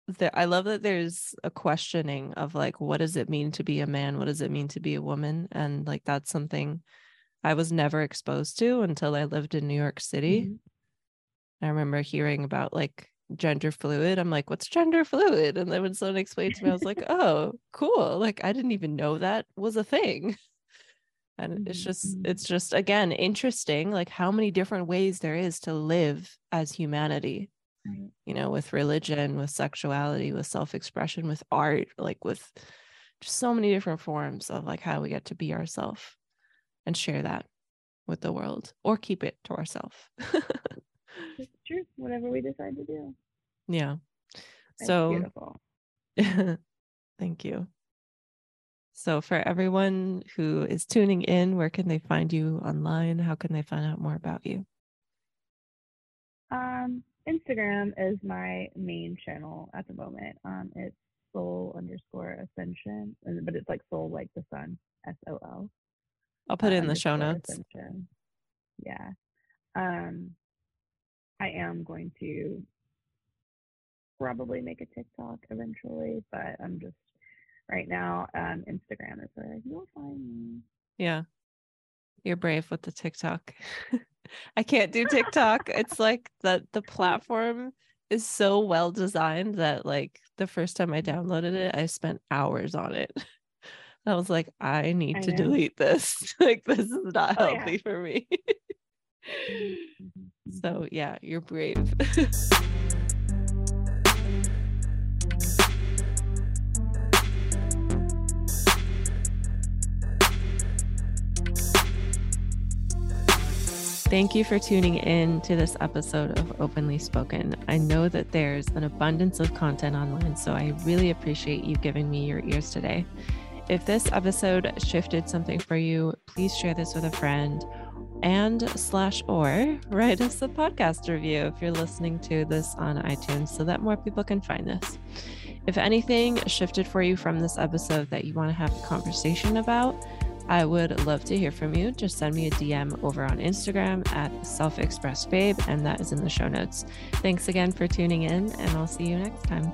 there. I love that there's a questioning of like, what does it mean to be a man? What does it mean to be a woman? And like, that's something I was never exposed to until I lived in New York City. Mm-hmm I remember hearing about like gender fluid. I'm like, what's gender fluid? And then when someone explained to me, I was like, (laughs) oh, cool. Like I didn't even know that was a thing. (laughs) And it's just, mm-hmm. it's just again interesting, like how many different ways there is to live as humanity. Right. You know, with religion, with sexuality, with self-expression, with art, like with just so many different forms of like how we get to be ourselves and share that with the world or keep it to ourselves. it's true. Whatever we decide to do. Yeah. so beautiful. (laughs) thank you. So for everyone who is tuning in, where can they find you online? How can they find out more about you? Um, Instagram is my main channel at the moment. Um, it's sol underscore ascension, but it's like sol like the sun, S O L. I'll put it in the show notes. Ascension. Yeah. Um, I am going to probably make a TikTok eventually, but I'm just right now um Instagram is where you'll find me. Yeah. You're brave with the TikTok. (laughs) I can't do TikTok. it's like the the platform is so well designed that like the first time I downloaded it, I spent hours on it. (laughs) I was like, I need I to delete this. (laughs) like this is not oh, healthy yeah. for me. (laughs) So yeah, you're brave. (laughs) Thank you for tuning in to this episode of Openly Spoken. I know that there's an abundance of content online, so I really appreciate you giving me your ears today. If this episode shifted something for you, please share this with a friend and slash or write us a podcast review if you're listening to this on iTunes so that more people can find this. If anything shifted for you from this episode that you want to have a conversation about, I would love to hear from you. Just send me a DM over on Instagram at Self Expressed Babe, and that is in the show notes. Thanks again for tuning in, and I'll see you next time.